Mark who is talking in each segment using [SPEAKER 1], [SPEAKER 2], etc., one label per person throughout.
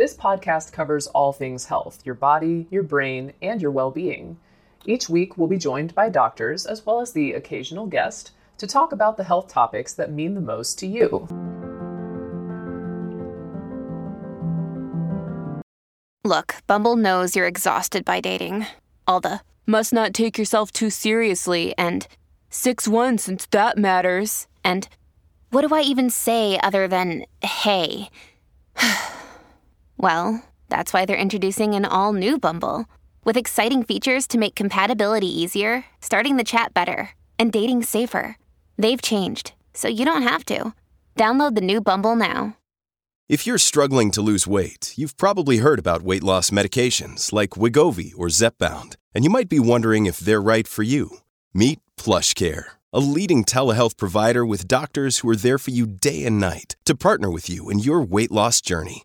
[SPEAKER 1] This podcast covers all things health your body, your brain, and your well being. Each week, we'll be joined by doctors as well as the occasional guest to talk about the health topics that mean the most to you.
[SPEAKER 2] Look, Bumble knows you're exhausted by dating. All the must not take yourself too seriously and 6 1 since that matters. And what do I even say other than hey? well, that's why they're introducing an all new Bumble with exciting features to make compatibility easier, starting the chat better, and dating safer. They've changed, so you don't have to. Download the new Bumble now.
[SPEAKER 3] If you're struggling to lose weight, you've probably heard about weight loss medications like Wegovy or Zepbound, and you might be wondering if they're right for you. Meet PlushCare, a leading telehealth provider with doctors who are there for you day and night to partner with you in your weight loss journey.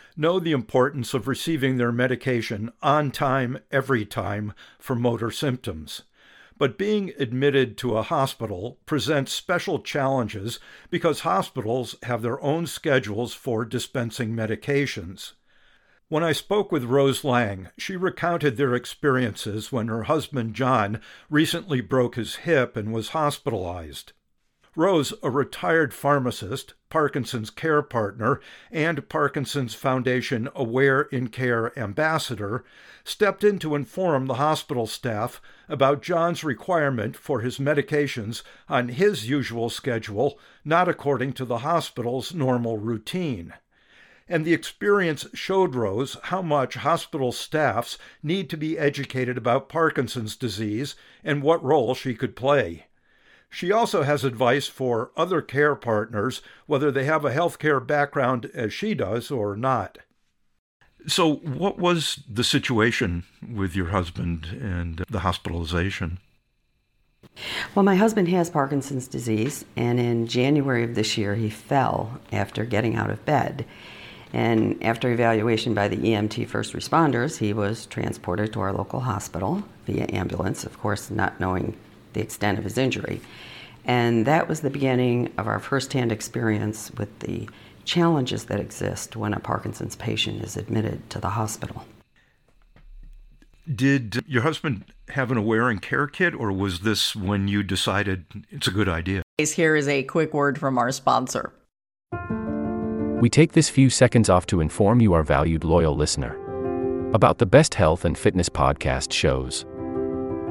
[SPEAKER 4] know the importance of receiving their medication on time, every time for motor symptoms. But being admitted to a hospital presents special challenges because hospitals have their own schedules for dispensing medications. When I spoke with Rose Lang, she recounted their experiences when her husband John recently broke his hip and was hospitalized. Rose, a retired pharmacist, Parkinson's care partner, and Parkinson's Foundation Aware in Care ambassador, stepped in to inform the hospital staff about John's requirement for his medications on his usual schedule, not according to the hospital's normal routine. And the experience showed Rose how much hospital staffs need to be educated about Parkinson's disease and what role she could play. She also has advice for other care partners, whether they have a healthcare background as she does or not. So, what was the situation with your husband and the hospitalization?
[SPEAKER 5] Well, my husband has Parkinson's disease, and in January of this year, he fell after getting out of bed. And after evaluation by the EMT first responders, he was transported to our local hospital via ambulance, of course, not knowing the extent of his injury. And that was the beginning of our firsthand experience with the challenges that exist when a Parkinson's patient is admitted to the hospital.
[SPEAKER 4] Did your husband have an aware and care kit, or was this when you decided it's a good idea?
[SPEAKER 6] Here is a quick word from our sponsor.
[SPEAKER 7] We take this few seconds off to inform you, our valued loyal listener, about the best health and fitness podcast shows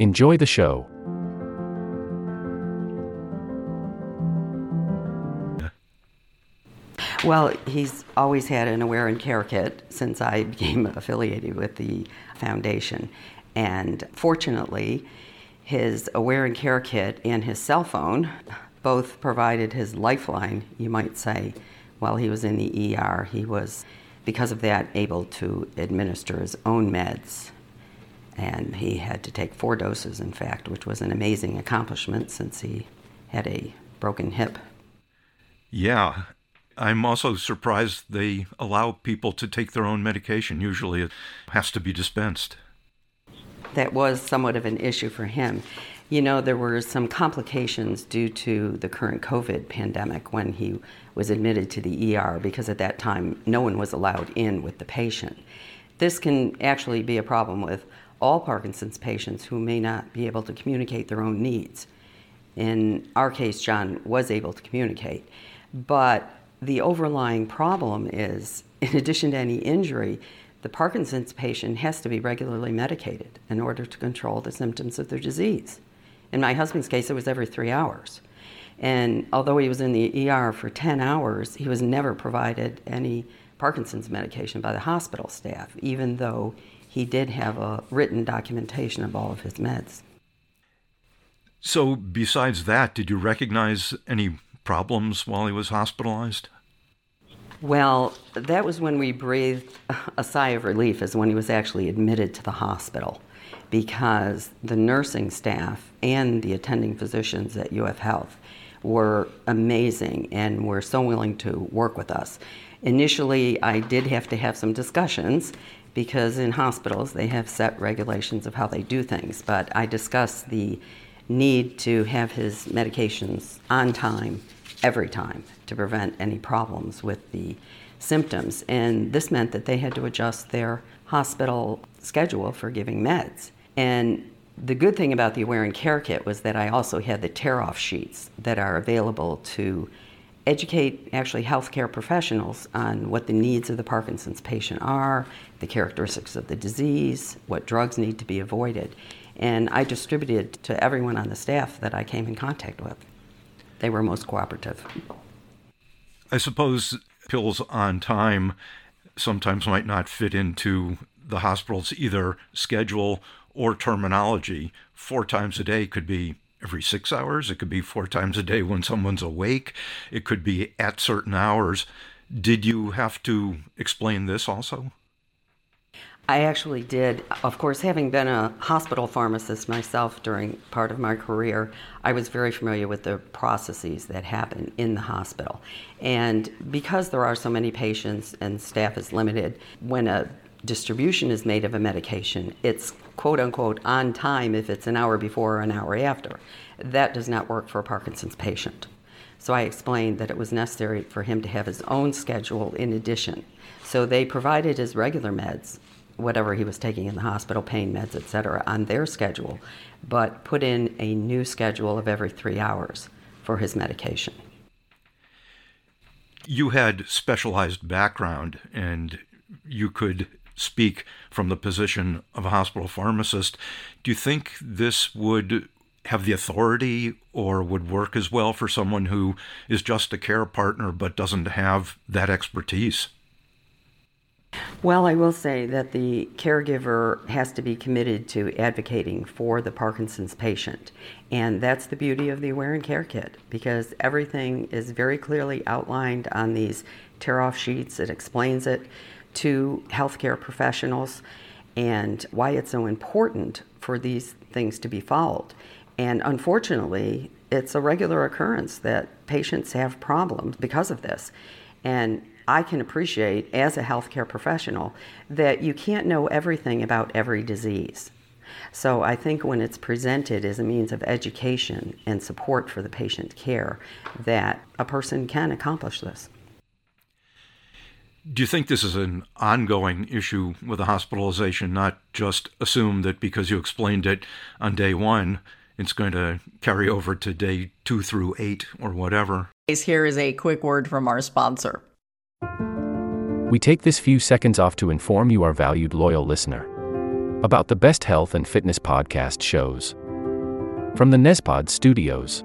[SPEAKER 7] Enjoy the show.
[SPEAKER 5] Well, he's always had an Aware and Care kit since I became affiliated with the foundation. And fortunately, his Aware and Care kit and his cell phone both provided his lifeline, you might say, while he was in the ER. He was, because of that, able to administer his own meds. And he had to take four doses, in fact, which was an amazing accomplishment since he had a broken hip.
[SPEAKER 4] Yeah, I'm also surprised they allow people to take their own medication. Usually it has to be dispensed.
[SPEAKER 5] That was somewhat of an issue for him. You know, there were some complications due to the current COVID pandemic when he was admitted to the ER because at that time no one was allowed in with the patient. This can actually be a problem with all Parkinson's patients who may not be able to communicate their own needs. In our case, John was able to communicate, but the overlying problem is, in addition to any injury, the Parkinson's patient has to be regularly medicated in order to control the symptoms of their disease. In my husband's case, it was every three hours. And although he was in the ER for 10 hours, he was never provided any Parkinson's medication by the hospital staff, even though he did have a written documentation of all of his meds.
[SPEAKER 4] So, besides that, did you recognize any problems while he was hospitalized?
[SPEAKER 5] Well, that was when we breathed a sigh of relief, is when he was actually admitted to the hospital because the nursing staff and the attending physicians at UF Health were amazing and were so willing to work with us. Initially, I did have to have some discussions because in hospitals they have set regulations of how they do things, but I discussed the need to have his medications on time every time to prevent any problems with the symptoms. And this meant that they had to adjust their hospital schedule for giving meds. And the good thing about the Aware and Care Kit was that I also had the tear off sheets that are available to educate actually healthcare professionals on what the needs of the Parkinson's patient are, the characteristics of the disease, what drugs need to be avoided. And I distributed to everyone on the staff that I came in contact with they were most cooperative.
[SPEAKER 4] I suppose pills on time sometimes might not fit into the hospital's either schedule or terminology. Four times a day could be every six hours, it could be four times a day when someone's awake, it could be at certain hours. Did you have to explain this also?
[SPEAKER 5] I actually did. Of course, having been a hospital pharmacist myself during part of my career, I was very familiar with the processes that happen in the hospital. And because there are so many patients and staff is limited, when a distribution is made of a medication, it's quote unquote on time if it's an hour before or an hour after. That does not work for a Parkinson's patient. So I explained that it was necessary for him to have his own schedule in addition. So they provided his regular meds whatever he was taking in the hospital, pain meds, et cetera, on their schedule, but put in a new schedule of every three hours for his medication.
[SPEAKER 4] You had specialized background and you could speak from the position of a hospital pharmacist. Do you think this would have the authority or would work as well for someone who is just a care partner but doesn't have that expertise?
[SPEAKER 5] Well, I will say that the caregiver has to be committed to advocating for the Parkinson's patient. And that's the beauty of the Aware and Care Kit because everything is very clearly outlined on these tear off sheets. It explains it to healthcare professionals and why it's so important for these things to be followed. And unfortunately, it's a regular occurrence that patients have problems because of this. And I can appreciate as a healthcare professional that you can't know everything about every disease. So I think when it's presented as a means of education and support for the patient care, that a person can accomplish this.
[SPEAKER 4] Do you think this is an ongoing issue with the hospitalization, not just assume that because you explained it on day one, it's going to carry over to day two through eight or whatever?
[SPEAKER 6] Here is a quick word from our sponsor.
[SPEAKER 7] We take this few seconds off to inform you, our valued loyal listener, about the best health and fitness podcast shows from the Nezpod studios.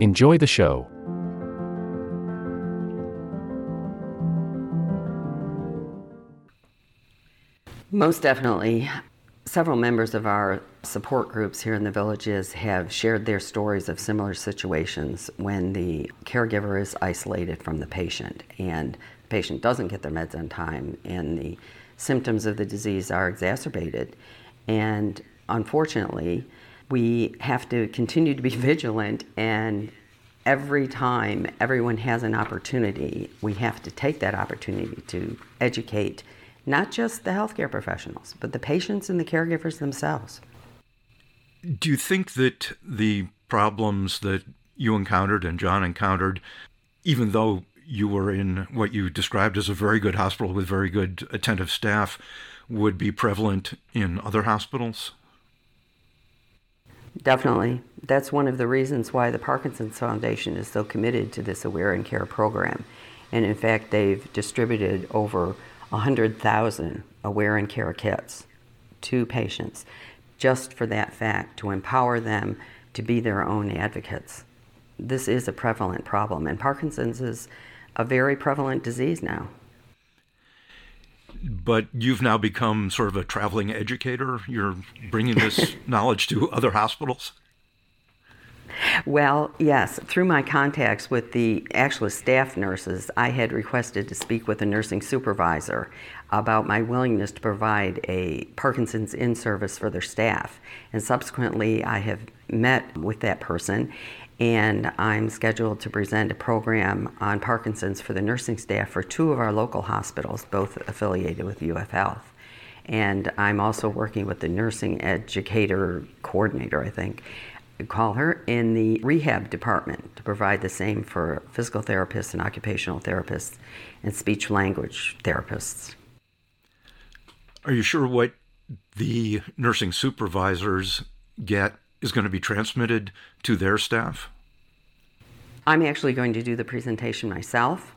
[SPEAKER 7] Enjoy the show.
[SPEAKER 5] Most definitely. Several members of our support groups here in the villages have shared their stories of similar situations when the caregiver is isolated from the patient and the patient doesn't get their meds on time and the symptoms of the disease are exacerbated. And unfortunately, we have to continue to be vigilant and every time everyone has an opportunity, we have to take that opportunity to educate not just the healthcare professionals, but the patients and the caregivers themselves.
[SPEAKER 4] Do you think that the problems that you encountered and John encountered, even though you were in what you described as a very good hospital with very good attentive staff, would be prevalent in other hospitals?
[SPEAKER 5] Definitely. That's one of the reasons why the Parkinson's Foundation is so committed to this Aware and Care program. And in fact, they've distributed over 100,000 Aware and Care kits to patients just for that fact, to empower them to be their own advocates. This is a prevalent problem, and Parkinson's is a very prevalent disease now.
[SPEAKER 4] But you've now become sort of a traveling educator. You're bringing this knowledge to other hospitals?
[SPEAKER 5] Well, yes. Through my contacts with the actual staff nurses, I had requested to speak with a nursing supervisor about my willingness to provide a Parkinson's in service for their staff. And subsequently, I have met with that person and I'm scheduled to present a program on Parkinson's for the nursing staff for two of our local hospitals, both affiliated with UF Health. And I'm also working with the nursing educator coordinator, I think, call her, in the rehab department to provide the same for physical therapists and occupational therapists and speech language therapists.
[SPEAKER 4] Are you sure what the nursing supervisors get is going to be transmitted to their staff?
[SPEAKER 5] I'm actually going to do the presentation myself.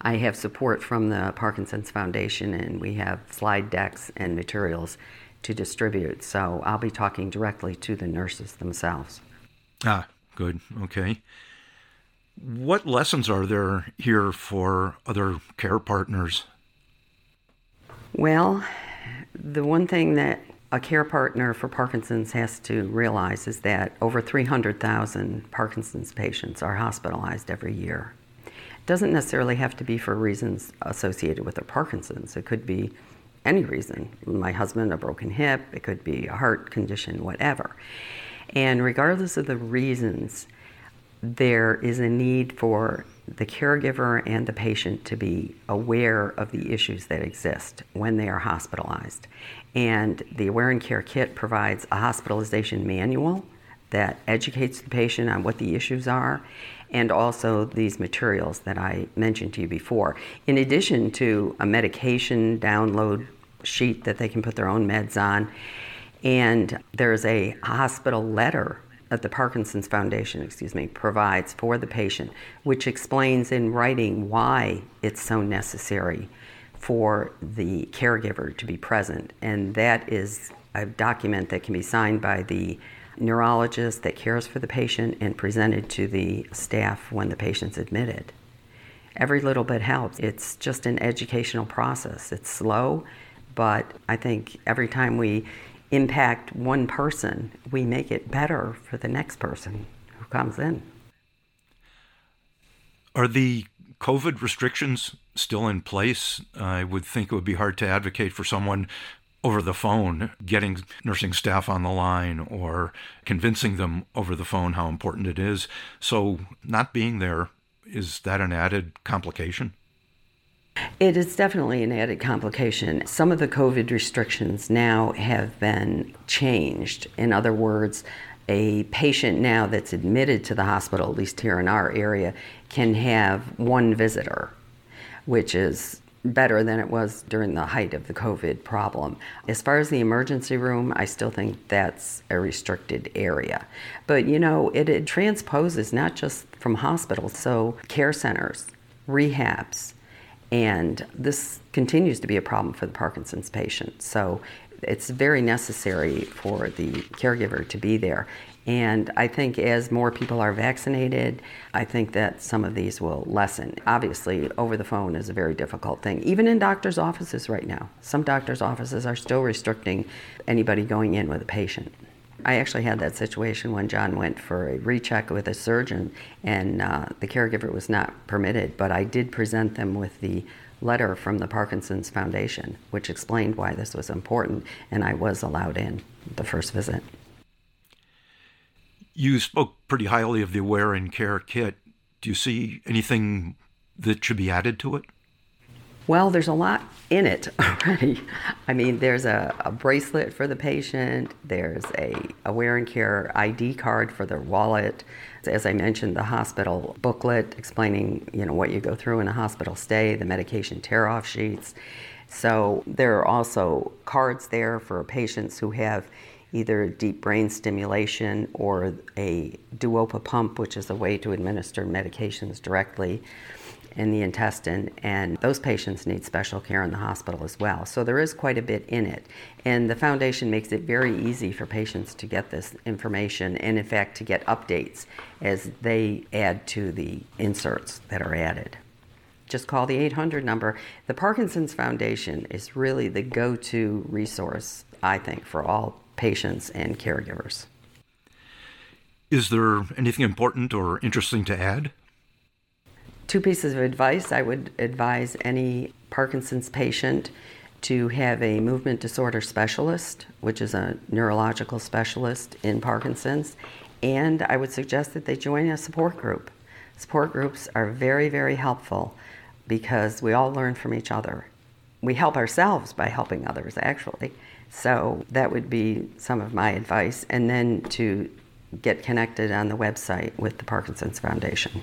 [SPEAKER 5] I have support from the Parkinson's Foundation, and we have slide decks and materials to distribute. So I'll be talking directly to the nurses themselves.
[SPEAKER 4] Ah, good. Okay. What lessons are there here for other care partners?
[SPEAKER 5] Well, the one thing that a care partner for Parkinson's has to realize is that over 300,000 Parkinson's patients are hospitalized every year. It doesn't necessarily have to be for reasons associated with their Parkinson's. It could be any reason. My husband, a broken hip, it could be a heart condition, whatever. And regardless of the reasons, there is a need for the caregiver and the patient to be aware of the issues that exist when they are hospitalized. And the Aware and Care Kit provides a hospitalization manual that educates the patient on what the issues are and also these materials that I mentioned to you before, in addition to a medication download sheet that they can put their own meds on. And there's a hospital letter that the Parkinson's Foundation, excuse me, provides for the patient, which explains in writing why it's so necessary for the caregiver to be present. And that is a document that can be signed by the neurologist that cares for the patient and presented to the staff when the patient's admitted. Every little bit helps. It's just an educational process. It's slow, but I think every time we impact one person, we make it better for the next person who comes in.
[SPEAKER 4] Are the COVID restrictions still in place? I would think it would be hard to advocate for someone over the phone, getting nursing staff on the line or convincing them over the phone how important it is. So, not being there, is that an added complication?
[SPEAKER 5] It is definitely an added complication. Some of the COVID restrictions now have been changed. In other words, a patient now that's admitted to the hospital, at least here in our area, can have one visitor, which is better than it was during the height of the COVID problem. As far as the emergency room, I still think that's a restricted area. But you know, it, it transposes not just from hospitals, so care centers, rehabs, and this continues to be a problem for the Parkinson's patient. So it's very necessary for the caregiver to be there. And I think as more people are vaccinated, I think that some of these will lessen. Obviously, over the phone is a very difficult thing, even in doctors' offices right now. Some doctors' offices are still restricting anybody going in with a patient. I actually had that situation when John went for a recheck with a surgeon, and uh, the caregiver was not permitted, but I did present them with the letter from the Parkinson's Foundation, which explained why this was important, and I was allowed in the first visit.
[SPEAKER 4] You spoke pretty highly of the Aware and Care kit. Do you see anything that should be added to it?
[SPEAKER 5] Well, there's a lot in it already. I mean, there's a, a, bracelet for the patient, there's a wear and Care ID card for their wallet. As I mentioned, the hospital booklet explaining, you know, what you go through in a hospital stay, the medication tear-off sheets. So there are also cards there for patients who have either deep brain stimulation or a Duopa pump, which is a way to administer medications directly in the intestine, and those patients need special care in the hospital as well. So there is quite a bit in it. And the foundation makes it very easy for patients to get this information and, in fact, to get updates as they add to the inserts that are added. Just call the 800 number. The Parkinson's Foundation is really the go to resource, I think, for all patients and caregivers.
[SPEAKER 4] Is there anything important or interesting to add?
[SPEAKER 5] Two pieces of advice I would advise any Parkinson's patient to have a movement disorder specialist, which is a neurological specialist in Parkinson's, and I would suggest that they join a support group. Support groups are very, very helpful because we all learn from each other. We help ourselves by helping others, actually. So that would be some of my advice. And then to get connected on the website with the Parkinson's Foundation.